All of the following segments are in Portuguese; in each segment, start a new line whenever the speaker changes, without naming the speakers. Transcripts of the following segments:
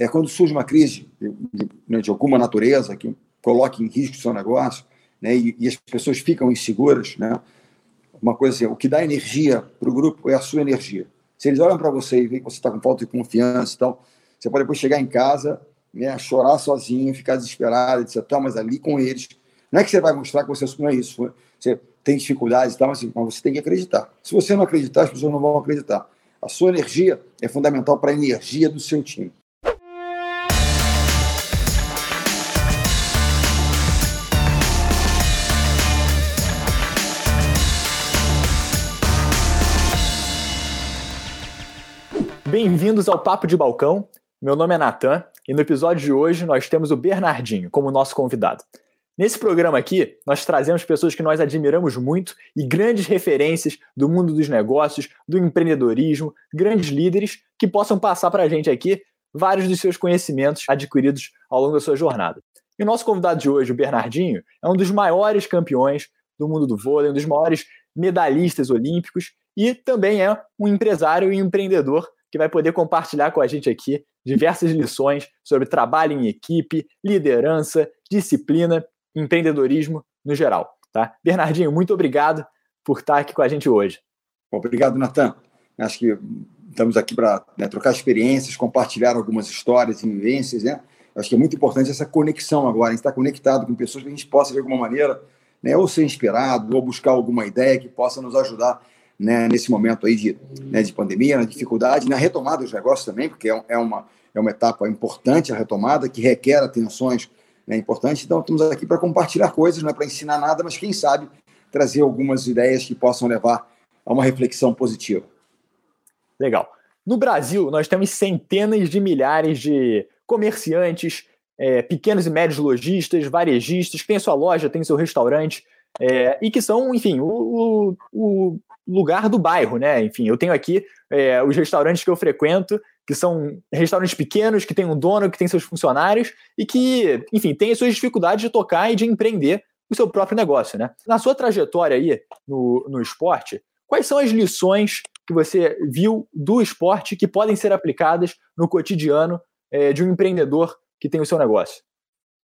é quando surge uma crise de, de, de alguma natureza que coloque em risco o seu negócio, né, e, e, as pessoas ficam inseguras, né, uma coisa assim, o que dá energia para o grupo é a sua energia. Se eles olham para você e veem que você está com falta de confiança e tal, você pode depois chegar em casa, né, chorar sozinho, ficar desesperado, etc. Mas ali com eles, não é que você vai mostrar que você não é isso, você tem dificuldades e tal, mas, assim, mas você tem que acreditar. Se você não acreditar, as pessoas não vão acreditar. A sua energia é fundamental para a energia do seu time.
Bem-vindos ao Papo de Balcão. Meu nome é Natan e no episódio de hoje nós temos o Bernardinho como nosso convidado. Nesse programa aqui, nós trazemos pessoas que nós admiramos muito e grandes referências do mundo dos negócios, do empreendedorismo, grandes líderes que possam passar para a gente aqui vários dos seus conhecimentos adquiridos ao longo da sua jornada. E o nosso convidado de hoje, o Bernardinho, é um dos maiores campeões do mundo do vôlei, um dos maiores medalhistas olímpicos e também é um empresário e empreendedor que vai poder compartilhar com a gente aqui diversas lições sobre trabalho em equipe, liderança, disciplina, empreendedorismo no geral. Tá? Bernardinho, muito obrigado por estar aqui com a gente hoje.
Obrigado, Natan. Acho que estamos aqui para né, trocar experiências, compartilhar algumas histórias e vivências. Né? Acho que é muito importante essa conexão agora, a gente estar conectado com pessoas que a gente possa, de alguma maneira, né, ou ser inspirado, ou buscar alguma ideia que possa nos ajudar né, nesse momento aí de, né, de pandemia, na dificuldade, na retomada dos negócios também, porque é, é, uma, é uma etapa importante a retomada, que requer atenções né, importantes. Então, estamos aqui para compartilhar coisas, não é para ensinar nada, mas quem sabe trazer algumas ideias que possam levar a uma reflexão positiva.
Legal. No Brasil, nós temos centenas de milhares de comerciantes, é, pequenos e médios lojistas, varejistas, que têm sua loja, têm seu restaurante, é, e que são, enfim, o, o, lugar do bairro, né? Enfim, eu tenho aqui é, os restaurantes que eu frequento, que são restaurantes pequenos, que tem um dono, que tem seus funcionários e que, enfim, tem as suas dificuldades de tocar e de empreender o seu próprio negócio, né? Na sua trajetória aí no, no esporte, quais são as lições que você viu do esporte que podem ser aplicadas no cotidiano é, de um empreendedor que tem o seu negócio?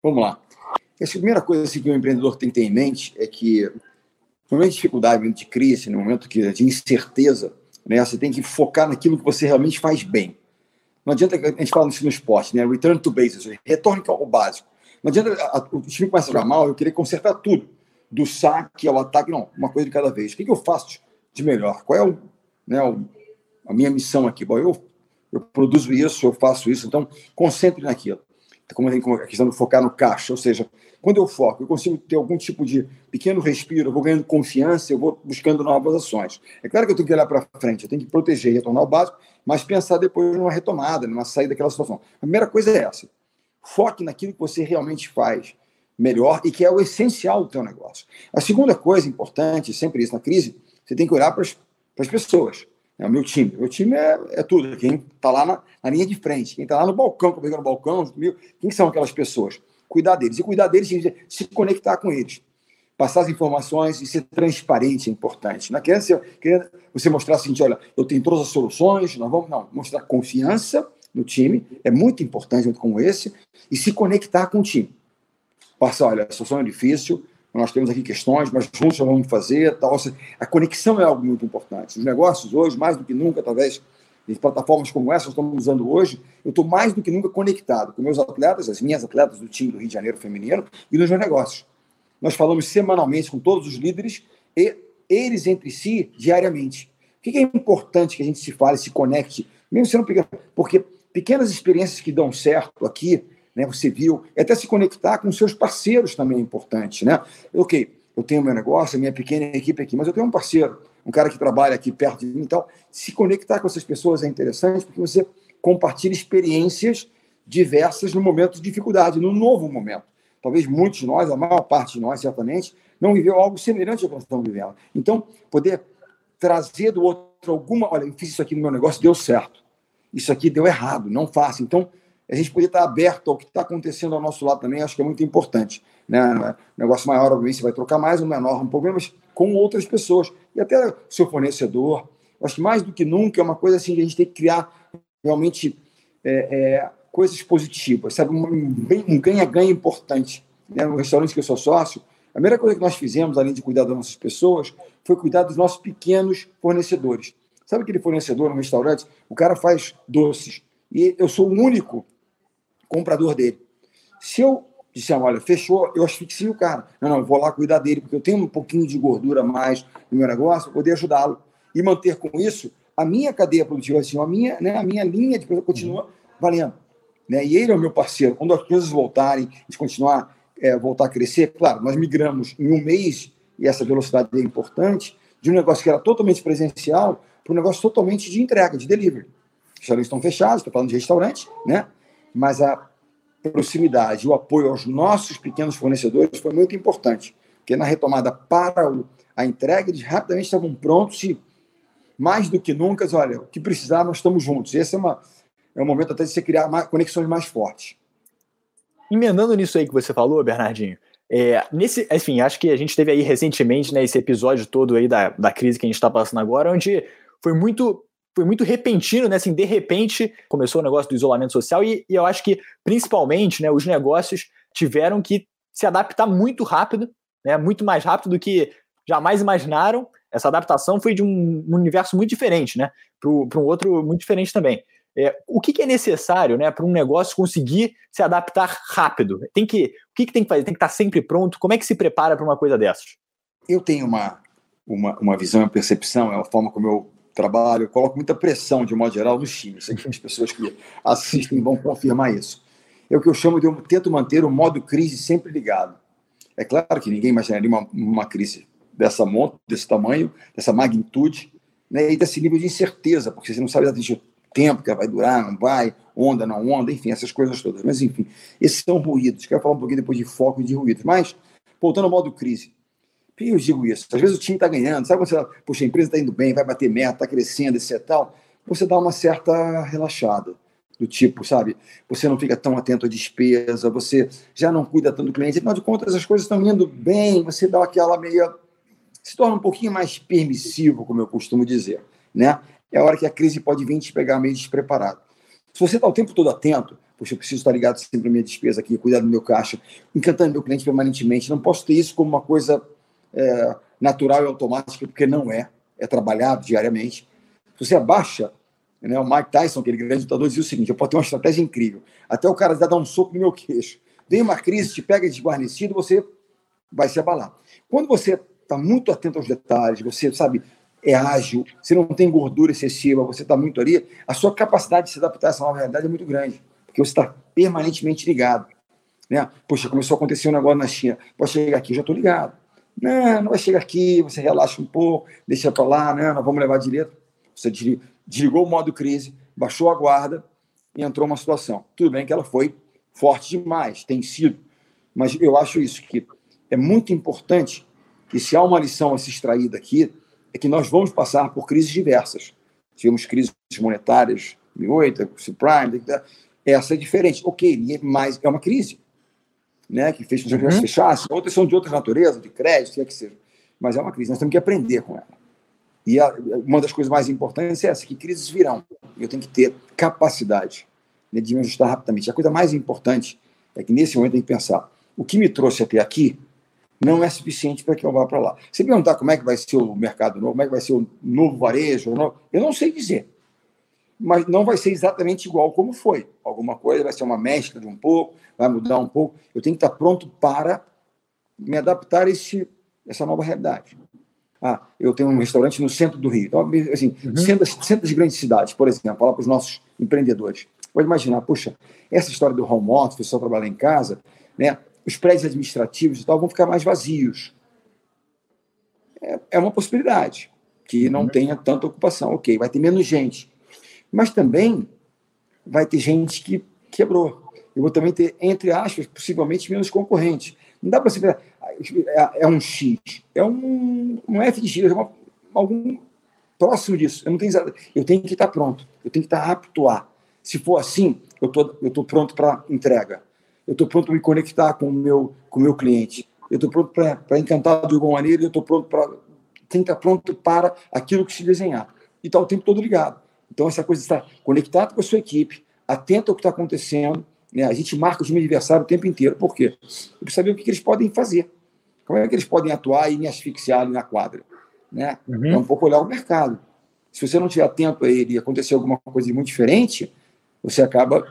Vamos lá. A primeira coisa assim, que o empreendedor tem que ter em mente é que no momento de dificuldade, de crise, no momento de incerteza, né, você tem que focar naquilo que você realmente faz bem. Não adianta, a gente fala isso no esporte, né? Return to basics, retorne ao básico. Não adianta a, o time começa a jogar mal, eu querer consertar tudo, do saque ao ataque, não, uma coisa de cada vez. O que, que eu faço de melhor? Qual é o, né, o, a minha missão aqui? Bom, eu, eu produzo isso, eu faço isso, então concentre naquilo. Como a questão de focar no caixa, ou seja, quando eu foco, eu consigo ter algum tipo de pequeno respiro, eu vou ganhando confiança, eu vou buscando novas ações. É claro que eu tenho que olhar para frente, eu tenho que proteger e retornar ao básico, mas pensar depois numa retomada, numa saída daquela situação. A primeira coisa é essa. Foque naquilo que você realmente faz melhor e que é o essencial do teu negócio. A segunda coisa importante, sempre isso na crise, você tem que olhar para as, pessoas. É o meu time. Meu time é, é tudo. Quem está lá na, na, linha de frente, quem está lá no balcão, comigo no balcão, quem são aquelas pessoas? Cuidar deles. E cuidar deles se conectar com eles. Passar as informações e ser transparente é importante. Não quer quer você mostrar assim, olha, eu tenho todas as soluções, nós vamos, não, mostrar confiança no time, é muito importante junto com esse, e se conectar com o time. Passar, olha, a situação é difícil, nós temos aqui questões, mas juntos nós vamos fazer, tal. A conexão é algo muito importante. Os negócios hoje, mais do que nunca, talvez, de plataformas como essa que estamos usando hoje, eu estou mais do que nunca conectado com meus atletas, as minhas atletas do time do Rio de Janeiro feminino e nos meus negócios. Nós falamos semanalmente com todos os líderes e eles entre si diariamente. O que é importante que a gente se fale, se conecte, mesmo sendo pequeno, porque pequenas experiências que dão certo aqui, né, você viu, é até se conectar com seus parceiros também é importante, né? Ok, eu tenho meu negócio, minha pequena equipe aqui, mas eu tenho um parceiro um cara que trabalha aqui perto de mim e tal. Se conectar com essas pessoas é interessante porque você compartilha experiências diversas no momento de dificuldade, no novo momento. Talvez muitos de nós, a maior parte de nós, certamente, não viveu algo semelhante ao que nós estamos vivendo. Então, poder trazer do outro alguma. Olha, eu fiz isso aqui no meu negócio, deu certo. Isso aqui deu errado, não faça. Então, a gente poder estar aberto ao que está acontecendo ao nosso lado também, acho que é muito importante. Né? negócio maior, obviamente, você vai trocar mais, o menor, um pouco menos, com outras pessoas. E até seu fornecedor. Acho que mais do que nunca é uma coisa assim que a gente tem que criar realmente é, é, coisas positivas, sabe? Um ganha-ganha importante. Né? No restaurante que eu sou sócio, a primeira coisa que nós fizemos, além de cuidar das nossas pessoas, foi cuidar dos nossos pequenos fornecedores. Sabe aquele fornecedor no restaurante? O cara faz doces e eu sou o único comprador dele. Se eu disser, olha, fechou, eu asfixio o cara. Não, não, vou lá cuidar dele, porque eu tenho um pouquinho de gordura a mais no meu negócio, poder ajudá-lo. E manter com isso a minha cadeia produtiva, assim, a minha, né, a minha linha de produção continua valendo. Né? E ele é o meu parceiro. Quando as coisas voltarem, gente continuar, é, voltar a crescer, claro, nós migramos em um mês, e essa velocidade é importante, de um negócio que era totalmente presencial para um negócio totalmente de entrega, de delivery. Os estão fechados, estou falando de restaurante, né? Mas a proximidade, o apoio aos nossos pequenos fornecedores foi muito importante, porque na retomada para a entrega, eles rapidamente estavam prontos e, mais do que nunca, olha, o que precisar, nós estamos juntos. Esse é, uma, é um momento até de você criar mais, conexões mais fortes.
Emendando nisso aí que você falou, Bernardinho, é, nesse, enfim, acho que a gente teve aí recentemente né, esse episódio todo aí da, da crise que a gente está passando agora, onde foi muito foi muito repentino, né? Assim, de repente começou o negócio do isolamento social e, e eu acho que principalmente, né, os negócios tiveram que se adaptar muito rápido, né? Muito mais rápido do que jamais imaginaram. Essa adaptação foi de um, um universo muito diferente, né? Para um outro muito diferente também. É, o que, que, é necessário né, para um negócio conseguir se adaptar rápido? Tem que, o que, que tem que fazer? Tem que estar sempre pronto? Como é que se prepara para uma coisa dessas?
Eu tenho uma, uma, uma visão, uma percepção, é a forma como eu trabalho, coloco muita pressão, de modo geral, nos times. As pessoas que assistem vão confirmar isso. É o que eu chamo de eu tento manter o modo crise sempre ligado. É claro que ninguém imaginaria uma, uma crise dessa monta, desse tamanho, dessa magnitude, né, e desse nível de incerteza, porque você não sabe exatamente o tempo que vai durar, não vai, onda, não onda, enfim, essas coisas todas. Mas, enfim, esses são ruídos. Quero falar um pouquinho depois de foco e de ruídos. Mas, voltando ao modo crise, por que eu digo isso? Às vezes o time está ganhando, sabe quando você, puxa, a empresa está indo bem, vai bater meta, está crescendo, etc. Tal, você dá uma certa relaxada. Do tipo, sabe? Você não fica tão atento à despesa, você já não cuida tanto do cliente. Afinal de contas, as coisas estão indo bem, você dá aquela meia. se torna um pouquinho mais permissivo, como eu costumo dizer. Né? É a hora que a crise pode vir te pegar meio despreparado. Se você está o tempo todo atento, Poxa, eu preciso estar ligado sempre à minha despesa aqui, cuidar do meu caixa, encantando meu cliente permanentemente. Não posso ter isso como uma coisa é, natural e automática, porque não é, é trabalhado diariamente. Se você abaixa, né, o Mike Tyson, aquele grande lutador, dizia o seguinte: eu posso ter uma estratégia incrível, até o cara dar um soco no meu queixo. Vem uma crise, te pega desguarnecido, você vai se abalar. Quando você está muito atento aos detalhes, você sabe, é ágil, você não tem gordura excessiva, você está muito ali, a sua capacidade de se adaptar a essa nova realidade é muito grande, porque você está permanentemente ligado. Né? Poxa, começou a acontecer um negócio na China, pode chegar aqui, já estou ligado. Não, não vai chegar aqui, você relaxa um pouco, deixa para lá, né? nós vamos levar direto. Você desligou o modo crise, baixou a guarda e entrou uma situação. Tudo bem que ela foi forte demais, tem sido, mas eu acho isso, que é muito importante que se há uma lição a se extrair daqui, é que nós vamos passar por crises diversas. Tivemos crises monetárias, 2008, subprime, essa é diferente. Ok, mas é uma crise né, que fez com que os uhum. fechassem, outras são de outra natureza, de crédito, o que é que seja. Mas é uma crise, nós temos que aprender com ela. E a, uma das coisas mais importantes é essa, que crises virão. Eu tenho que ter capacidade né, de me ajustar rapidamente. A coisa mais importante é que nesse momento tem que pensar, o que me trouxe até aqui não é suficiente para que eu vá para lá. Se perguntar como é que vai ser o mercado novo, como é que vai ser o novo varejo, eu não sei dizer mas não vai ser exatamente igual como foi. Alguma coisa vai ser uma mescla de um pouco, vai mudar um pouco. Eu tenho que estar pronto para me adaptar a esse, essa nova realidade. Ah, eu tenho um restaurante no centro do Rio. Então, assim, uhum. centro, centro das grandes cidades, por exemplo, falar para os nossos empreendedores. Pode imaginar, puxa, essa história do home office, o pessoal trabalhar em casa, né? os prédios administrativos e tal vão ficar mais vazios. É, é uma possibilidade que não uhum. tenha tanta ocupação. Ok, vai ter menos gente mas também vai ter gente que quebrou. Eu vou também ter, entre aspas, possivelmente menos concorrentes. Não dá para você ver, é, é, um X, é um, um F de X, é uma, algum próximo disso. Eu, não tenho, eu tenho que estar pronto, eu tenho que estar apto a. Se for assim, eu tô, estou tô pronto para entrega. Eu estou pronto para me conectar com o meu, com o meu cliente. Eu estou pronto para encantar de alguma maneira eu estou pronto para. Tem que estar pronto para aquilo que se desenhar. E está o tempo todo ligado. Então, essa coisa está conectado com a sua equipe, atento ao que está acontecendo. Né? A gente marca o time adversário o tempo inteiro. Por quê? Para saber o que, que, eles podem fazer. Como é que eles podem atuar e me asfixiar ali na quadra. Né? Uhum. É um pouco olhar o mercado. Se você não estiver atento a ele e acontecer alguma coisa muito diferente, você acaba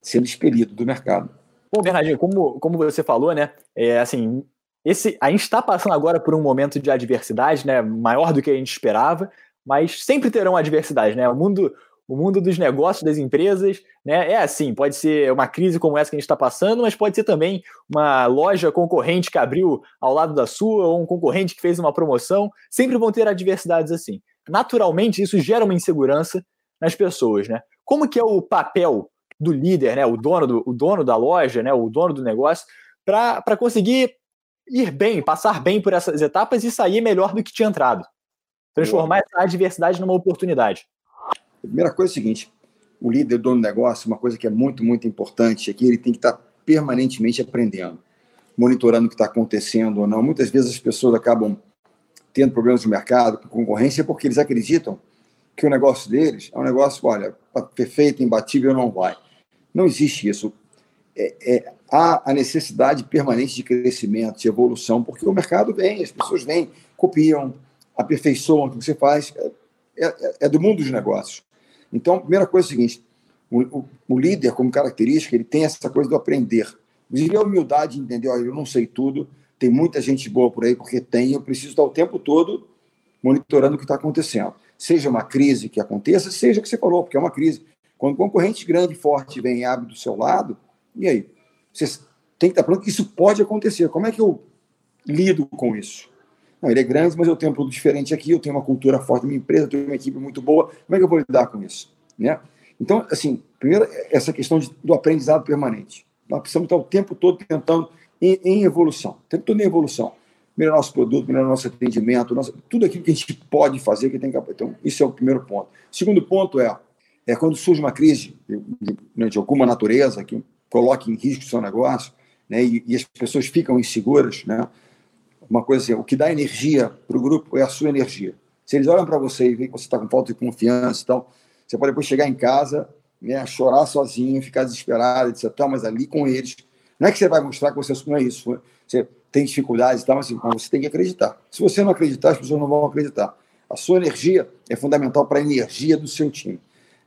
sendo expelido do mercado.
Bom, Bernardinho, como, como você falou, né? É, assim, esse, a gente está passando agora por um momento de adversidade, né? Maior do que a gente esperava, mas sempre terão adversidade, né? O mundo, o mundo dos negócios, das empresas, né? É assim, pode ser uma crise como essa que a gente está passando, mas pode ser também uma loja concorrente que abriu ao lado da sua, ou um concorrente que fez uma promoção. Sempre vão ter adversidades assim. Naturalmente, isso gera uma insegurança nas pessoas, né? Como que é o papel do líder, né, o dono, do, o dono da loja, né, o dono do negócio, para conseguir ir bem, passar bem por essas etapas e sair melhor do que tinha entrado. Transformar essa adversidade numa oportunidade.
A primeira coisa é o seguinte: o líder, o dono do negócio, uma coisa que é muito, muito importante é que ele tem que estar permanentemente aprendendo, monitorando o que está acontecendo ou não. Muitas vezes as pessoas acabam tendo problemas no mercado, com concorrência, porque eles acreditam que o negócio deles é um negócio, olha, perfeito, imbatível, não vai. Não existe isso. É, é, há a necessidade permanente de crescimento, de evolução, porque o mercado vem, as pessoas vêm, copiam, aperfeiçoam o que você faz. É, é, é do mundo dos negócios. Então, a primeira coisa é a seguinte: o, o, o, líder, como característica, ele tem essa coisa do aprender. Inclusive, a humildade de entender: olha, eu não sei tudo, tem muita gente boa por aí, porque tem, eu preciso estar o tempo todo monitorando o que está acontecendo. Seja uma crise que aconteça, seja o que você falou, porque é uma crise. Quando um concorrente grande e forte vem e abre do seu lado, e aí? Você tem que estar pronto que isso pode acontecer. Como é que eu lido com isso? Não, ele é grande, mas eu tenho um produto diferente aqui, eu tenho uma cultura forte minha empresa, eu tenho uma equipe muito boa. Como é que eu vou lidar com isso? Né? Então, assim, primeiro, essa questão de, do aprendizado permanente. Nós precisamos estar o tempo todo tentando em, em evolução, o tempo todo em evolução. Melhorar nosso produto, melhorar nosso atendimento, nosso, tudo aquilo que a gente pode fazer, que tem que. Então, isso é o primeiro ponto. O segundo ponto é é quando surge uma crise de, de, né, de alguma natureza que coloque em risco o seu negócio, né, e, e, as pessoas ficam inseguras, né, uma coisa assim, o que dá energia para o grupo é a sua energia. Se eles olham para você e veem que você está com falta de confiança e tal, você pode depois chegar em casa, né, chorar sozinho, ficar desesperado, etc. Tal, mas ali com eles, não é que você vai mostrar que você não é isso, você tem dificuldades e tal, mas, assim, mas você tem que acreditar. Se você não acreditar, as pessoas não vão acreditar. A sua energia é fundamental para a energia do seu time.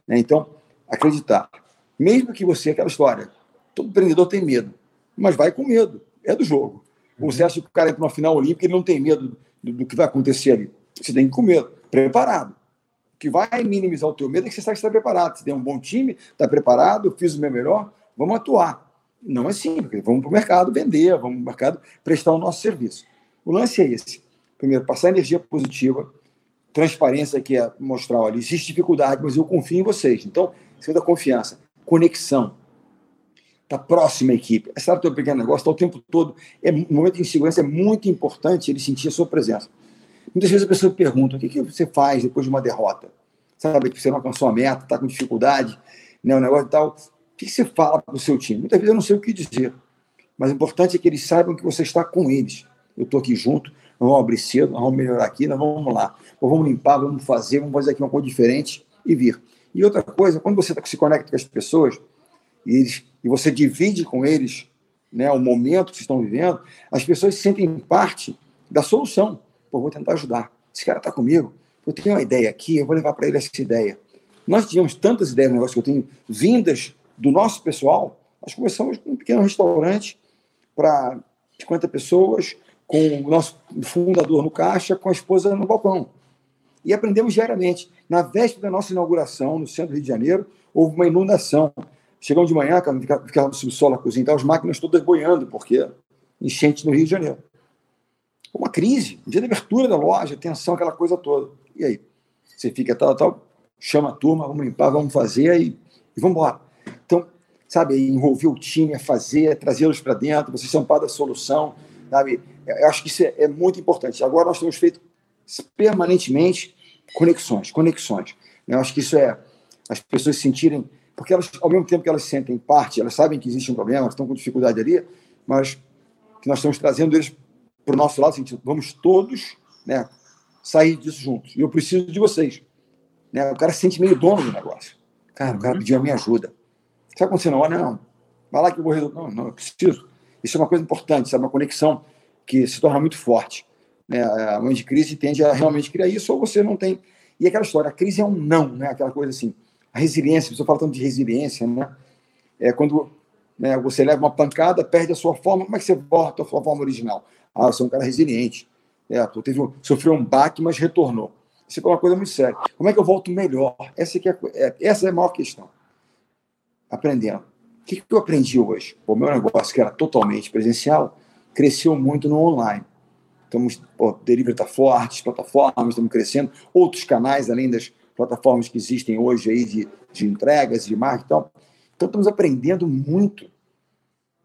Né? Então, acreditar. Mesmo que você, aquela história, todo empreendedor tem medo, mas vai com medo, é do jogo. Uhum. Você acha o cara entra numa final olímpica e não tem medo do, do, que vai acontecer ali. Você tem que ir com medo, preparado. O que vai minimizar o teu medo é que você sabe que está preparado. Você tem um bom time, está preparado, fiz o meu melhor, vamos atuar. Não é simples, vamos para o mercado vender, vamos para o mercado prestar o nosso serviço. O lance é esse. Primeiro, passar energia positiva, transparência que é mostrar, olha, existe dificuldade, mas eu confio em vocês. Então, segunda confiança, conexão. Está próxima equipe. Essa do teu pequeno negócio, está o tempo todo. É, um momento de insegurança é muito importante ele sentir a sua presença. Muitas vezes a pessoa pergunta, o que, que você faz depois de uma derrota? Sabe, que você não alcançou a meta, está com dificuldade, né, o negócio e tal. O que, que você fala para o seu time? Muitas vezes eu não sei o que dizer, mas o importante é que eles saibam que você está com eles. Eu estou aqui junto, nós vamos abrir cedo, nós vamos melhorar aqui, nós vamos lá. Ou vamos limpar, vamos fazer, vamos fazer aqui uma coisa diferente e vir. E outra coisa, quando você se conecta com as pessoas e, eles, e você divide com eles né, o momento que estão vivendo, as pessoas se sentem parte da solução. Pô, vou tentar ajudar. Esse cara está comigo. Eu tenho uma ideia aqui, eu vou levar para ele essa ideia. Nós tínhamos tantas ideias no negócio que eu tenho vindas do nosso pessoal. Nós começamos com um pequeno restaurante para 50 pessoas, com o nosso fundador no caixa, com a esposa no balcão. E aprendemos diariamente. Na véspera da nossa inauguração, no centro do Rio de Janeiro, houve uma inundação. Chegamos de manhã, ficava no subsolo a cozinha, as máquinas todas boiando, porque enchente no Rio de Janeiro. Uma crise, um dia de abertura da loja, tensão, aquela coisa toda. E aí? Você fica tal, tal, chama a turma, vamos limpar, vamos fazer e, e vamos embora. Então, sabe, envolver o time, a fazer, trazê-los para dentro, vocês são parte da solução, sabe? Eu acho que isso é, é muito importante. Agora nós temos feito permanentemente conexões, conexões. Eu acho que isso é as pessoas se sentirem, porque elas, ao mesmo tempo que elas se sentem parte, elas sabem que existe um problema, elas estão com dificuldade ali, mas que nós estamos trazendo eles para o nosso lado, assim, vamos todos né, sair disso juntos. E eu preciso de vocês. Né? O cara se sente meio dono do negócio. Cara, o cara uhum. pediu a minha ajuda. Sabe quando você não olha? Não, vai lá que eu vou resolver. Não, não, eu preciso. Isso é uma coisa importante, sabe? Uma conexão que se torna muito forte. Né? A mãe de crise tende a realmente criar isso, ou você não tem. E aquela história, a crise é um não, né? Aquela coisa assim. A resiliência, você fala tanto de resiliência, né? É quando né, você leva uma pancada, perde a sua forma, como é que você volta à sua forma original? Ah, você é um cara resiliente. É, teve um, sofreu um baque, mas retornou. Isso é uma coisa muito séria. Como é que eu volto melhor? Essa, é, é, essa é a maior questão. Aprendendo. O que, que eu aprendi hoje? O meu negócio, que era totalmente presencial, cresceu muito no online. Estamos, o delivery está forte, as plataformas estamos crescendo, outros canais, além das plataformas que existem hoje aí de, de entregas, de marketing. Então, estamos aprendendo muito.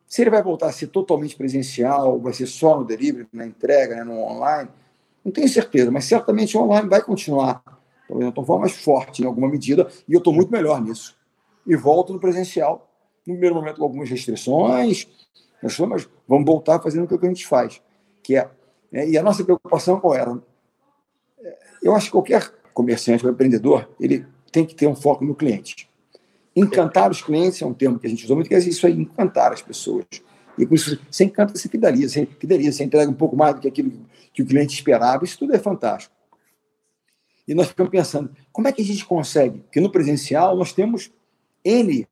Se ele vai voltar a ser totalmente presencial, vai ser só no delivery, na entrega, né, no online, não tenho certeza, mas certamente o online vai continuar, talvez de uma forma mais forte em alguma medida, e eu estou muito melhor nisso. E volto no presencial, no primeiro momento com algumas restrições, mas vamos voltar fazendo o que a gente faz, que é, né, e a nossa preocupação qual era? Eu acho que qualquer comerciante ou empreendedor, ele tem que ter um foco no cliente. Encantar os clientes é um termo que a gente usa muito, que é isso aí, encantar as pessoas. E com isso, você encanta, você fideliza, você fideliza, você entrega um pouco mais do que aquilo que o cliente esperava. Isso tudo é fantástico. E nós ficamos pensando, como é que a gente consegue? Porque no presencial nós temos N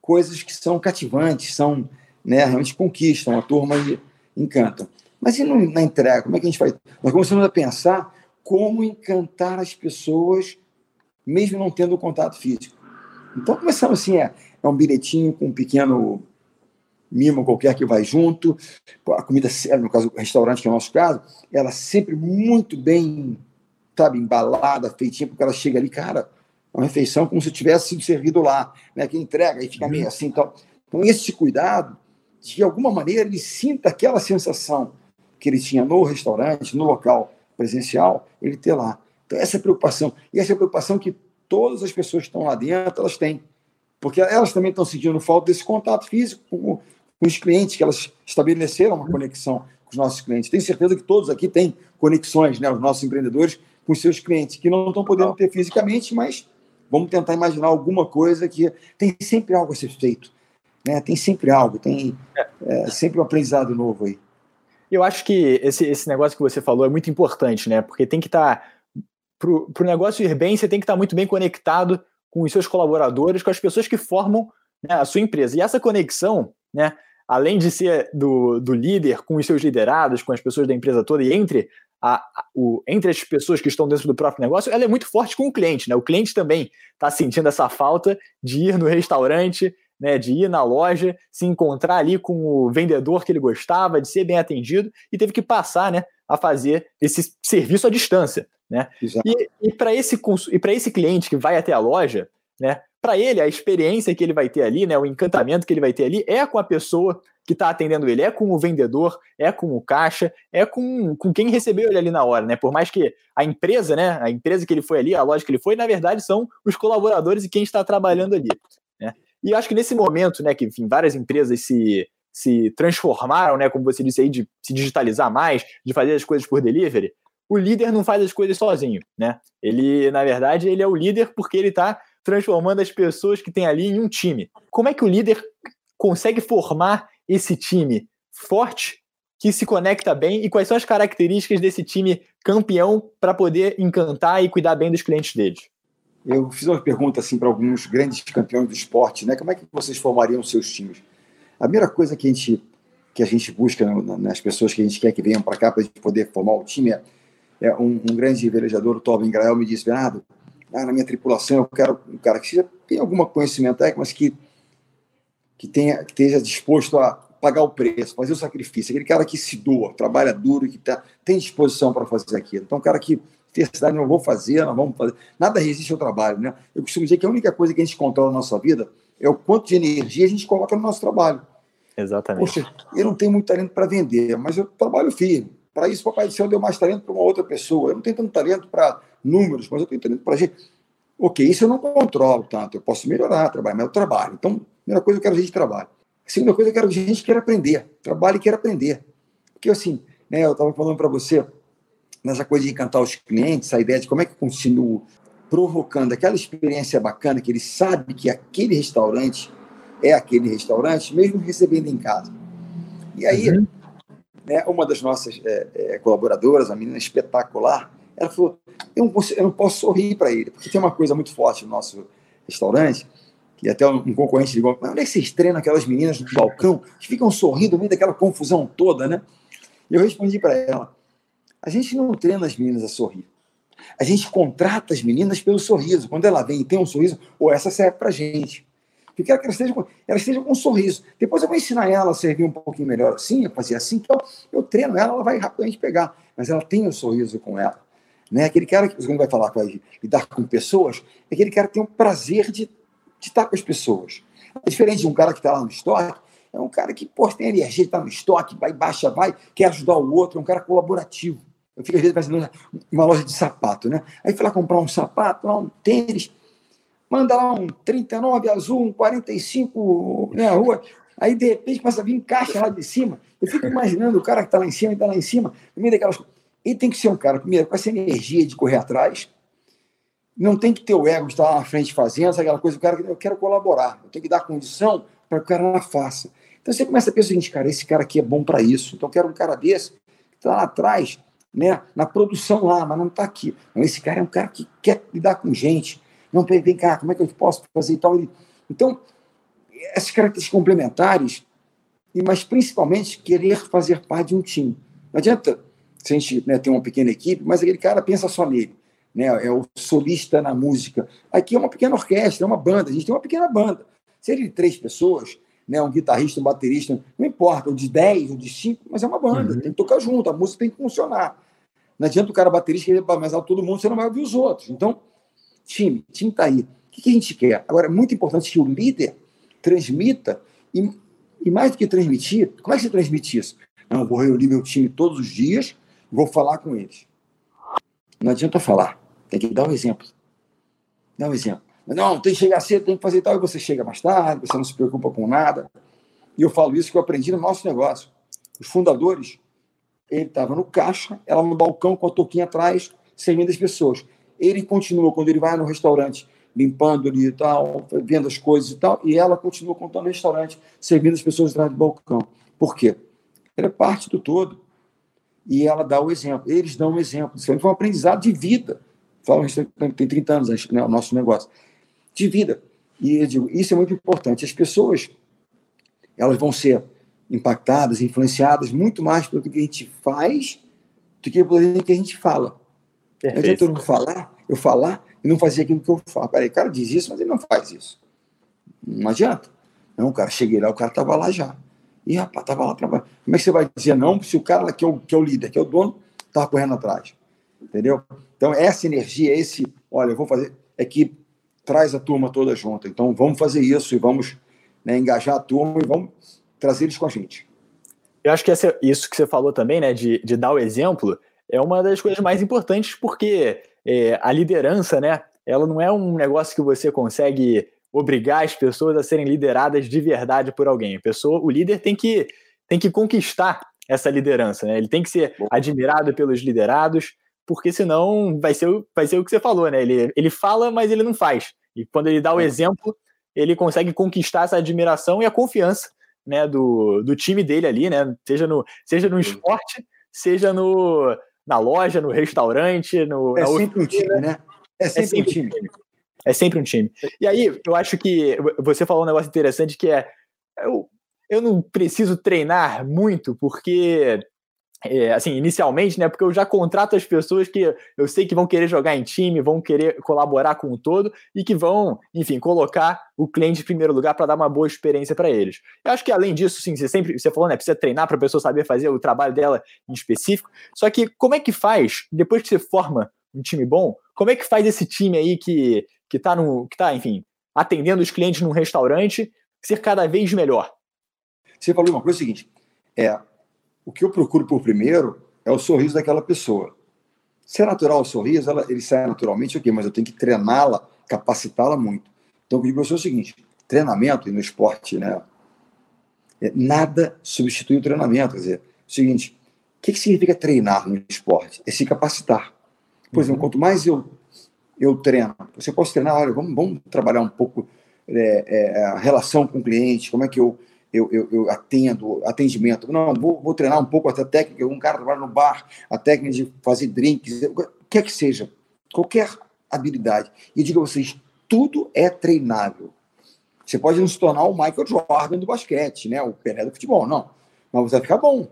coisas que são cativantes, são né, realmente conquistam, a turma e encantam. Mas e na entrega, como é que a gente faz? Nós começamos a pensar como encantar as pessoas, mesmo não tendo contato físico. Então começamos assim, é, é um bilhetinho com um pequeno mimo qualquer que vai junto, a comida, no caso, o restaurante, que é o nosso caso, ela sempre muito bem, sabe, embalada, feitinha, porque ela chega ali, cara, é uma refeição como se tivesse sido servido lá, né, que entrega e fica meio uhum. assim, então, então esse cuidado, de alguma maneira ele sinta aquela sensação que ele tinha no restaurante, no local presencial, ele ter lá. Então essa é a preocupação, e essa é a preocupação que todas as pessoas que estão lá dentro, elas têm. Porque elas também estão sentindo falta desse contato físico com, com os clientes, que elas estabeleceram uma conexão com os nossos clientes. Tenho certeza que todos aqui têm conexões, né, os nossos empreendedores, com os seus clientes, que não estão podendo ter fisicamente, mas vamos tentar imaginar alguma coisa que tem sempre algo a ser feito. Né? Tem sempre algo, tem é, sempre um aprendizado novo aí.
Eu acho que esse, esse negócio que você falou é muito importante, né? Porque tem que estar tá para o negócio ir bem, você tem que estar muito bem conectado com os seus colaboradores, com as pessoas que formam né, a sua empresa. E essa conexão, né, além de ser do, do líder com os seus liderados, com as pessoas da empresa toda e entre, a, o, entre as pessoas que estão dentro do próprio negócio, ela é muito forte com o cliente. Né? O cliente também está sentindo essa falta de ir no restaurante, né, de ir na loja, se encontrar ali com o vendedor que ele gostava, de ser bem atendido, e teve que passar né, a fazer esse serviço à distância. Né? E, e para esse, esse cliente que vai até a loja, né, para ele, a experiência que ele vai ter ali, né, o encantamento que ele vai ter ali, é com a pessoa que está atendendo ele, é com o vendedor, é com o caixa, é com, com quem recebeu ele ali na hora, né? Por mais que a empresa, né, a empresa que ele foi ali, a loja que ele foi, na verdade são os colaboradores e quem está trabalhando ali, né? E acho que nesse momento, né, que enfim, várias empresas se, se transformaram, né, como você disse aí, de se digitalizar mais, de fazer as coisas por delivery, o líder não faz as coisas sozinho, né? Ele, na verdade, ele é o líder porque ele está transformando as pessoas que tem ali em um time. Como é que o líder consegue formar esse time forte que se conecta bem e quais são as características desse time campeão para poder encantar e cuidar bem dos clientes deles?
Eu fiz uma pergunta assim para alguns grandes campeões do esporte, né? Como é que vocês formariam seus times? A primeira coisa que a gente que a gente busca nas pessoas que a gente quer que venham para cá para a gente poder formar o time é é, um, um, grande velejador, o Tobin Grael, me disse, Bernardo, ah, na minha tripulação eu quero um cara que tenha algum conhecimento técnico, mas que, que, tenha, que esteja disposto a pagar o preço, fazer o sacrifício, aquele cara que se doa, trabalha duro que tá, tem disposição para fazer aquilo. Então, um cara que cidade não vou fazer, não vamos fazer. Nada resiste ao trabalho, né? Eu costumo dizer que a única coisa que a gente controla na nossa vida é o quanto de energia a gente coloca no nosso trabalho.
Exatamente.
Poxa, eu não tenho muito talento para vender, mas eu trabalho firme. Para isso, o Papai do Céu deu mais talento para uma outra pessoa. Eu não tenho tanto talento para números, mas eu tenho talento para gente. Ok, isso eu não controlo tanto. Eu posso melhorar, trabalhar, mas eu trabalho. Então, a primeira coisa, eu quero gente que trabalhe. A segunda coisa, eu quero gente que quer aprender. Trabalhe e quer aprender. Porque, assim, né, eu estava falando para você, nessa coisa de encantar os clientes, a ideia de como é que eu continuo provocando aquela experiência bacana, que ele sabe que aquele restaurante é aquele restaurante, mesmo recebendo em casa. E aí, uhum. né, uma das nossas é, é, colaboradoras, uma menina espetacular, ela falou: eu não posso, eu não posso sorrir para ele, porque tem uma coisa muito forte no nosso restaurante, que até um concorrente ligou: mas onde é que vocês treinam aquelas meninas no balcão que ficam sorrindo no meio daquela confusão toda, né? E eu respondi para ela: a gente não treina as meninas a sorrir. A gente contrata as meninas pelo sorriso. Quando ela vem e tem um sorriso, ou essa serve para gente. Eu quero que ela esteja, com, ela esteja com um sorriso. Depois eu vou ensinar ela a servir um pouquinho melhor assim, a fazer assim. Então, eu treino ela, ela vai rapidamente pegar. Mas ela tem um sorriso com ela. Né? Aquele cara que você vai falar com lidar com pessoas, é aquele cara que tem o prazer de, de estar com as pessoas. É diferente de um cara que está lá no estoque, é um cara que pô, tem energia, está no estoque, vai, baixa, vai, quer ajudar o outro, é um cara colaborativo. Eu fico às vezes pensando uma loja de sapato, né? Aí fui lá comprar um sapato, lá um tênis, manda lá um 39 azul, um 45 na né, rua, aí de repente começa a vir caixa lá de cima. Eu fico imaginando o cara que está lá em cima e está lá em cima, no meio daquelas ele tem que ser um cara, primeiro, com essa energia de correr atrás. Não tem que ter o ego de estar lá na frente fazendo, aquela coisa, o cara, eu quero colaborar, eu tenho que dar condição para que o cara não faça. Então você começa a pensar o seguinte, cara, esse cara aqui é bom para isso, então eu quero um cara desse que está lá atrás, né, na produção lá, mas não está aqui. Esse cara é um cara que quer lidar com gente. Não, vem cá, como é que eu posso fazer e tal? Então, essas características complementares, mas principalmente querer fazer parte de um time. Não adianta se a gente né, tem uma pequena equipe, mas aquele cara pensa só nele. Né, é o solista na música. Aqui é uma pequena orquestra, é uma banda, a gente tem uma pequena banda. Se ele de três pessoas, né, um guitarrista, um baterista, não importa, ou de dez, ou de cinco, mas é uma banda, uhum. tem que tocar junto, a música tem que funcionar. Não adianta o cara baterista querer mais alto todo mundo, você não vai ouvir os outros. Então, time, time está aí. O que, que, a gente quer? Agora, é muito importante que o líder transmita, e, e mais do que transmitir, como é que você transmite isso? Não, eu vou reunir meu time todos os dias, Vou falar com eles. Não adianta falar, tem que dar um exemplo. Dá um exemplo. Não, tem que chegar cedo, tem que fazer tal, e você chega mais tarde, você não se preocupa com nada. E eu falo isso que eu aprendi no nosso negócio. Os fundadores, ele estava no caixa, ela no balcão com a touquinha atrás, servindo as pessoas. Ele continua, quando ele vai no restaurante, limpando ali e tal, vendo as coisas e tal, e ela continua contando no restaurante, servindo as pessoas atrás do balcão. Por quê? Ela é parte do todo e ela dá o exemplo. Eles dão o exemplo. Isso foi um aprendizado de vida. Fala, tem 30 anos né, o nosso negócio. De vida. E eu digo, isso é muito importante. As pessoas elas vão ser impactadas, influenciadas muito mais pelo que a gente faz do que pelo que a gente fala. Perfeito. Não adianta eu não falar, eu falar e não fazer aquilo que eu falo. Peraí, o cara diz isso, mas ele não faz isso. Não adianta. Não, cara, cheguei lá, o cara estava lá já. E, rapaz, estava lá trabalhando. Como é que você vai dizer não se o cara que é o, que é o líder, que é o dono, estava correndo atrás? Entendeu? Então, essa energia, esse, olha, eu vou fazer, é que traz a turma toda junto. Então, vamos fazer isso e vamos né, engajar a turma e vamos trazer eles com a gente.
Eu acho que essa, isso que você falou também, né, de, de dar o exemplo, é uma das coisas mais importantes, porque é, a liderança, né, ela não é um negócio que você consegue obrigar as pessoas a serem lideradas de verdade por alguém. A pessoa, o líder tem que, tem que conquistar essa liderança, né? Ele tem que ser admirado pelos liderados, porque senão vai ser, vai ser o que você falou, né? Ele, ele fala, mas ele não faz. E quando ele dá o é. exemplo, ele consegue conquistar essa admiração e a confiança né, do, do time dele ali, né? Seja no, seja no esporte, seja no, na loja, no restaurante, no.
É sempre um time, né? É sempre, é sempre um time. time.
É sempre um time. E aí, eu acho que você falou um negócio interessante que é. Eu, eu não preciso treinar muito, porque. É, assim, inicialmente, né? Porque eu já contrato as pessoas que eu sei que vão querer jogar em time, vão querer colaborar com o todo e que vão, enfim, colocar o cliente em primeiro lugar para dar uma boa experiência para eles. Eu acho que além disso, sim, você sempre você falou, né? Precisa treinar para a pessoa saber fazer o trabalho dela em específico. Só que como é que faz depois que você forma um time bom? Como é que faz esse time aí que que está, que tá, enfim, atendendo os clientes num restaurante, ser cada vez melhor?
Você falou uma coisa é seguinte: é, o que eu procuro por primeiro é o sorriso daquela pessoa. Se é natural o sorriso, ela, ele sai naturalmente, ok, mas eu tenho que treiná-la, capacitá-la muito. Então, eu digo é o seguinte: treinamento e no esporte, né? É, nada substitui o treinamento. Quer dizer, é o seguinte: o que, que significa treinar no esporte? É se capacitar. Por exemplo, uhum. quanto mais eu eu treino. Você pode treinar, olha, vamos, vamos trabalhar um pouco é, é, a relação com o cliente, como é que eu, eu, eu, eu atendo, atendimento. Não, vou, vou, treinar um pouco até técnica, um cara trabalha no bar, a técnica de fazer drinks, o que quer que seja, qualquer habilidade. E digo a vocês, tudo é treinável. Você pode não se tornar o Michael Jordan do basquete, né? o Pelé do futebol, não. Mas você vai ficar bom.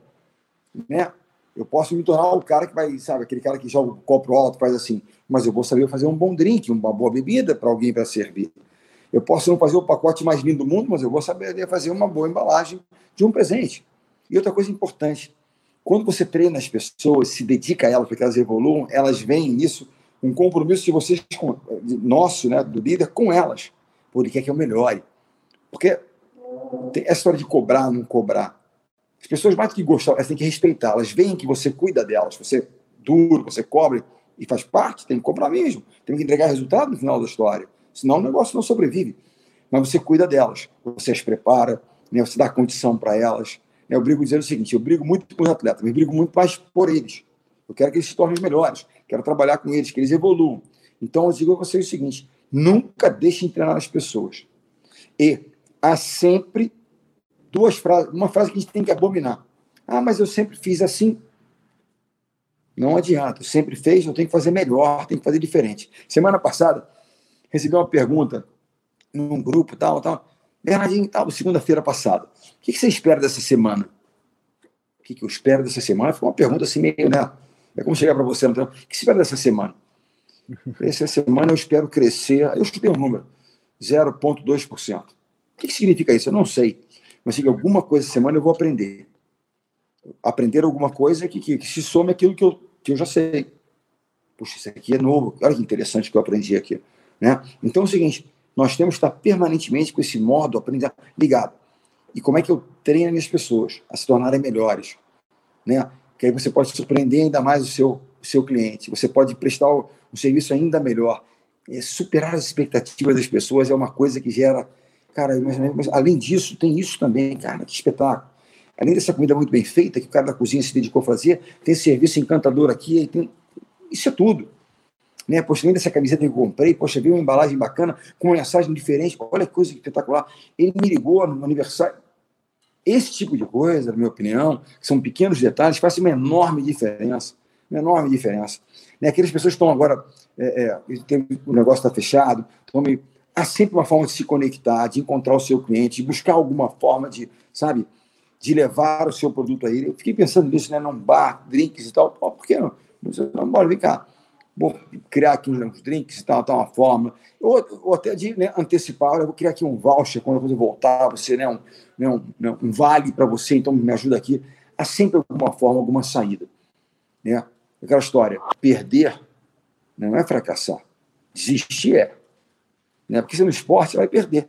Né? Eu posso me tornar o cara que vai, sabe, aquele cara que joga o copo alto, faz assim, mas eu vou saber fazer um bom drink, uma boa bebida para alguém para servir. Eu posso não fazer o pacote mais lindo do mundo, mas eu vou saber fazer uma boa embalagem de um presente. E outra coisa importante, quando você treina as pessoas, se dedica a elas para que elas evoluam, elas veem nisso um compromisso de vocês, de nosso, né, do líder, com elas. Por ele quer que eu melhore. Porque tem essa história de cobrar, não cobrar. As pessoas, mais que gostar, elas têm que respeitar. Elas veem que você cuida delas, você é duro, você cobre e faz parte, tem que cobrar mesmo. Tem que entregar resultado no final da história. Senão o negócio não sobrevive. Mas você cuida delas, você as prepara, né, você dá condição para elas. Né, eu brigo dizendo o seguinte: eu brigo muito com os atletas, mas brigo muito mais por eles. Eu quero que eles se tornem melhores, quero trabalhar com eles, que eles evoluam. Então eu digo a vocês o seguinte: nunca deixem treinar as pessoas. E há sempre duas frases, uma frase que a gente tem que abominar. Ah, mas eu sempre fiz assim. Não adianta, eu sempre fez, eu tenho que fazer melhor, tenho que fazer diferente. Semana passada, recebi uma pergunta num grupo, tal, tal. Bernardinho, tal, segunda-feira passada. O que você espera dessa semana? O que eu espero dessa semana? Foi uma pergunta assim meio, né? É como chegar para você, então, o que você espera dessa semana? Essa semana eu espero crescer, eu escutei um número, 0,2%. O que significa isso? Eu não sei. Mas que alguma coisa essa semana eu vou aprender. Aprender alguma coisa que, que, que se some aquilo que eu, que eu já sei. Puxa, isso aqui é novo. Olha que interessante que eu aprendi aqui. Né? Então é o seguinte, nós temos que estar permanentemente com esse modo aprender ligado. E como é que eu treino minhas pessoas a se tornarem melhores? Né? Que aí você pode surpreender ainda mais o seu, o seu cliente, você pode prestar um serviço ainda melhor. É, superar as expectativas das pessoas é uma coisa que gera. Cara, mas, mas além disso, tem isso também, cara, que espetáculo. Além dessa comida muito bem feita, que o cara da cozinha se dedicou a fazer, tem serviço encantador aqui, tem... isso é tudo né? Poxa, além dessa camiseta que eu comprei, poxa, veio uma embalagem bacana, com uma mensagem diferente, olha que coisa espetacular. Ele me ligou no aniversário. Esse tipo de coisa, na minha opinião, são pequenos detalhes, fazem uma enorme diferença. Uma enorme diferença. Né? Aquelas pessoas que estão agora, é, é, o negócio está fechado, estão há sempre uma forma de se conectar, de encontrar o seu cliente, de buscar alguma forma de, sabe, de levar o seu produto a ele. Eu fiquei pensando nisso, né, num bar, drinks e tal. Pô, por que não? Não, bora, vem cá vou criar aqui uns drinks e tal, tal, uma forma. Ou, ou até de né, antecipar, eu vou criar aqui um voucher quando você voltar, você, né, um, né, um, né, um vale para você, então me ajuda aqui. Há sempre alguma forma, alguma saída. Né? Aquela história, perder não é fracassar. Desistir é. Né? Porque você no esporte você vai perder.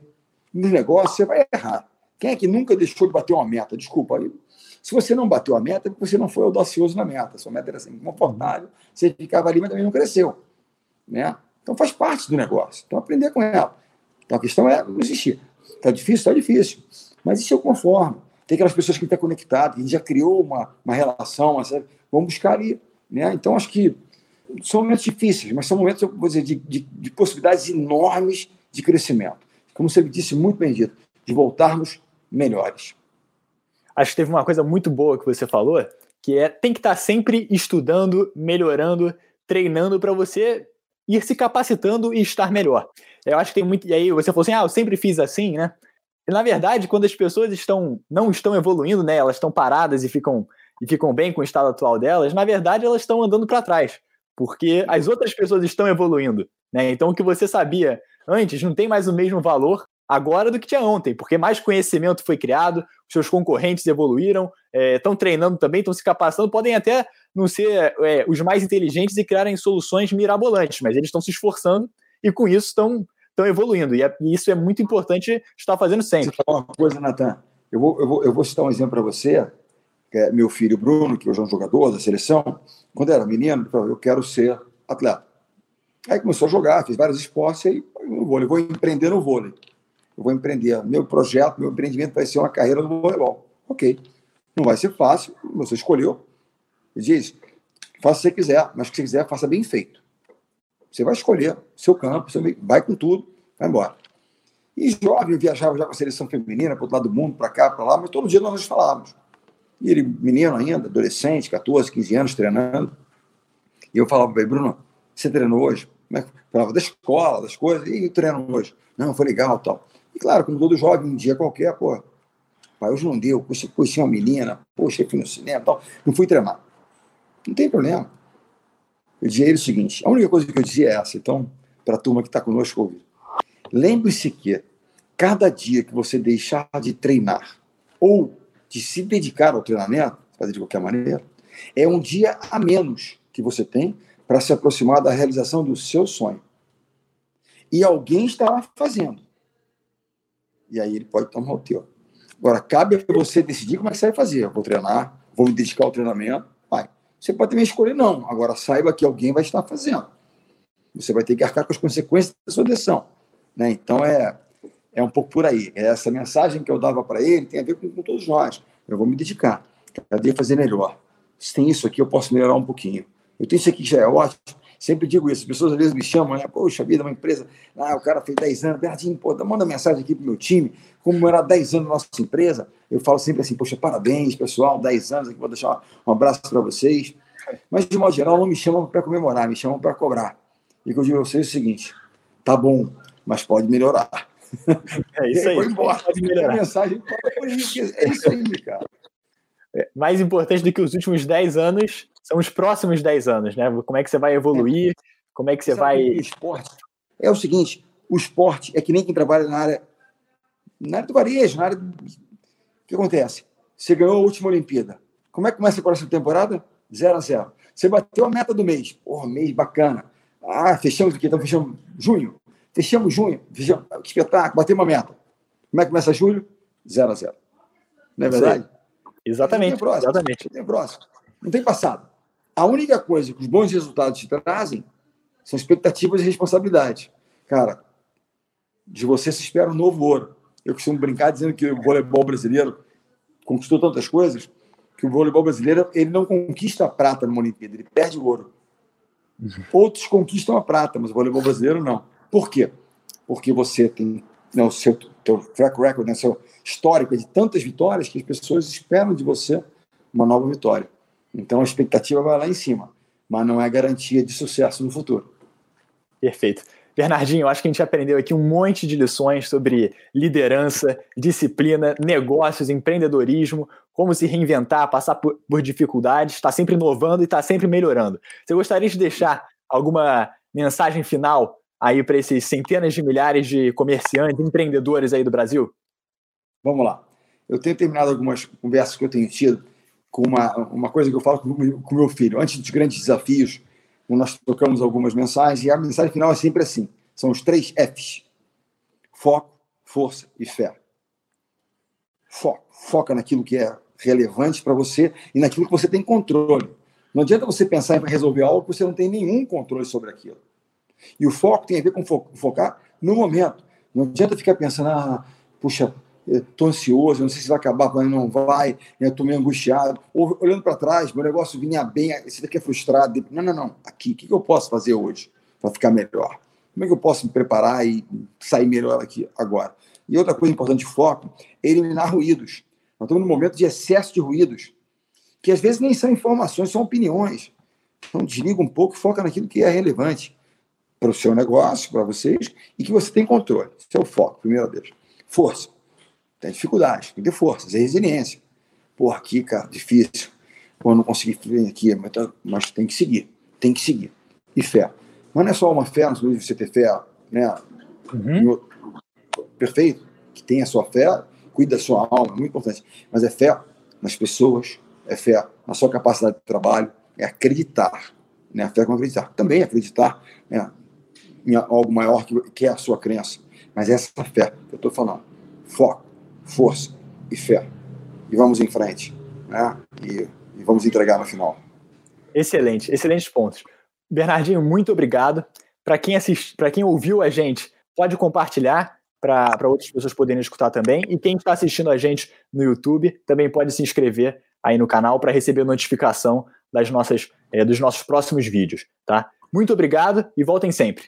No negócio você vai errar. Quem é que nunca deixou de bater uma meta? Desculpa, aí se você não bateu a meta, é você não foi audacioso na meta. Sua meta era assim, confortável, você ficava ali, mas também não cresceu. Né? Então faz parte do negócio. Então aprender com ela. Então a questão é não existir. Está difícil? Está difícil. Mas isso alguma forma. Tem aquelas pessoas que estão conectadas, que já criou uma, uma relação, uma vamos buscar ali. Né? Então acho que são momentos difíceis, mas são momentos, eu vou dizer, de, de, de possibilidades enormes de crescimento. Como você disse muito bem dito, de voltarmos melhores
acho que teve uma coisa muito boa que você falou, que é tem que estar tá sempre estudando, melhorando, treinando para você ir se capacitando e estar melhor. Eu acho que tem muito. E aí você falou assim: ah, eu sempre fiz assim, né? E, na verdade, quando as pessoas estão não estão evoluindo, né? Elas estão paradas e ficam e ficam bem com o estado atual delas, na verdade elas estão andando para trás, porque as outras pessoas estão evoluindo, né? Então o que você sabia antes não tem mais o mesmo valor agora do que tinha ontem, porque mais conhecimento foi criado, seus concorrentes evoluíram, estão é, treinando também, estão se capacitando, podem até não ser é, os mais inteligentes e criarem soluções mirabolantes, mas eles estão se esforçando e com isso estão estão evoluindo. E, é, e, isso é muito importante estar fazendo sempre.
Você uma coisa, Natan. Eu vou, eu, vou, eu vou citar um exemplo para você. É meu filho Bruno, que hoje é um jogador da seleção, quando era menino, eu quero ser atleta. Aí começou a jogar, fez vários esportes, aí no vôlei, vou empreender no vôlei eu vou empreender. Meu projeto, meu empreendimento vai ser uma carreira no voleibol. Ok. Não vai ser fácil, você escolheu. Ele diz, faça o que você quiser, mas o que você quiser, faça bem feito. Você vai escolher seu campo, você vai com tudo, vai embora. E jovem, eu viajava já com a seleção feminina, para outro lado do mundo, para cá, para lá, mas todo dia nós nos falávamos. E ele, menino ainda, adolescente, 14, 15 anos, treinando. E eu falava para ele, Bruno, você treinou hoje? Como é que... Falava da escola, das coisas, e treino hoje? Não, foi legal tal. E claro, como todo jovem, um dia qualquer, pô, pai, hoje não deu, poxa, uma menina, poxa, fui no cinema tal, não fui treinar. Não tem problema. Eu dizia ele o seguinte: a única coisa que eu dizia é essa, então, para a turma que está conosco ouvir. Lembre-se que cada dia que você deixar de treinar ou de se dedicar ao treinamento, fazer de qualquer maneira, é um dia a menos que você tem para se aproximar da realização do seu sonho. E alguém estará fazendo. E aí ele pode tomar o teu. Agora, cabe a você decidir como é que você vai fazer. Eu vou treinar, vou me dedicar ao treinamento, vai. Você pode também escolher não. Agora, saiba que alguém vai estar fazendo. Você vai ter que arcar com as consequências da sua decisão. Né? Então, é, é um pouco por aí. É essa mensagem que eu dava para ele tem a ver com, com, todos nós. Eu vou me dedicar. Dia fazer melhor. Se tem isso aqui, eu posso melhorar um pouquinho. Eu tenho isso aqui que já é ótimo. Sempre digo isso. As pessoas às vezes me chamam, né? Poxa vida, uma empresa. Ah, o cara fez 10 anos. Bernardinho, pô, manda mensagem aqui pro meu time. Como era 10 anos na nossa empresa. Eu falo sempre assim, poxa, parabéns, pessoal, 10 anos aqui. Vou deixar um abraço para vocês. Mas, de modo geral, não me chamam para comemorar, me chamam para cobrar. E que eu digo a vocês é o seguinte: tá bom, mas pode melhorar.
É isso aí. Foi
embora. Pode melhorar. A mensagem é isso aí, cara.
É, mais importante do que os últimos 10 anos são os próximos 10 anos, né? Como é que você vai evoluir, como é que você Sabe vai.
O esporte é o seguinte: o esporte é que nem quem trabalha na área, na área do varejo, na área. Do... O que acontece? Você ganhou a última Olimpíada. Como é que começa a próxima temporada? 0 a 0 Você bateu a meta do mês. Porra, mês bacana. Ah, fechamos aqui, então fechamos junho. Fechamos junho, fechamos, que espetáculo, batemos uma meta. Como é que começa julho? 0 a 0 Não é verdade?
Exatamente. Não tem próximo, exatamente.
Não tem próximo. Não tem passado. A única coisa que os bons resultados te trazem são expectativas e responsabilidade. Cara, de você se espera um novo ouro. Eu costumo brincar dizendo que o voleibol brasileiro conquistou tantas coisas que o voleibol brasileiro ele não conquista a prata numa Olimpíada, ele perde o ouro. Uhum. Outros conquistam a prata, mas o voleibol brasileiro não. Por quê? Porque você tem né, o seu teu track record, né, seu histórico de tantas vitórias que as pessoas esperam de você uma nova vitória. Então a expectativa vai lá em cima, mas não é garantia de sucesso no futuro.
Perfeito. Bernardinho, acho que a gente aprendeu aqui um monte de lições sobre liderança, disciplina, negócios, empreendedorismo, como se reinventar, passar por, por dificuldades, estar tá sempre inovando e estar tá sempre melhorando. Você gostaria de deixar alguma mensagem final aí para esses centenas de milhares de comerciantes, empreendedores aí do Brasil?
Vamos lá. Eu tenho terminado algumas conversas que eu tenho tido com uma, uma coisa que eu falo com o meu filho. Antes dos grandes desafios, nós trocamos algumas mensagens e a mensagem final é sempre assim: são os três Fs: foco, força e fé. Foco. Foca naquilo que é relevante para você e naquilo que você tem controle. Não adianta você pensar em resolver algo que você não tem nenhum controle sobre aquilo. E o foco tem a ver com focar no momento. Não adianta ficar pensando, ah, puxa, estou ansioso, não sei se vai acabar, mas não vai, estou meio angustiado. Ou olhando para trás, meu negócio vinha bem, você é frustrado. Não, não, não. Aqui, o que eu posso fazer hoje para ficar melhor? Como é que eu posso me preparar e sair melhor aqui agora? E outra coisa importante de foco é eliminar ruídos. Nós estamos num momento de excesso de ruídos, que às vezes nem são informações, são opiniões. Então desliga um pouco e foca naquilo que é relevante para o seu negócio, para vocês, e que você tem controle. Esse é foco, primeira vez. Força tem dificuldade, tem que ter força, ter resiliência. Pô, aqui, cara, difícil. Pô, não consegui vir aqui, mas, tá, mas, tem que seguir, tem que seguir. E fé. Mas não é só uma fé, não de você ter fé, né? Uhum. Perfeito, que tem a sua fé, cuida da sua alma, muito importante. Mas é fé nas pessoas, é fé na sua capacidade de trabalho, é acreditar. Né? A fé é como acreditar. Também acreditar né? em algo maior que, que é a sua crença. Mas essa fé que eu estou falando. Foco força e fé. E vamos em frente. Né? E, e vamos entregar no final.
Excelente, excelentes pontos. Bernardinho, muito obrigado. Para quem assiste, para quem ouviu a gente, pode compartilhar para outras pessoas poderem escutar também. E quem está assistindo a gente no YouTube também pode se inscrever aí no canal para receber notificação das nossas, é, dos nossos próximos vídeos. Tá? Muito obrigado e voltem sempre.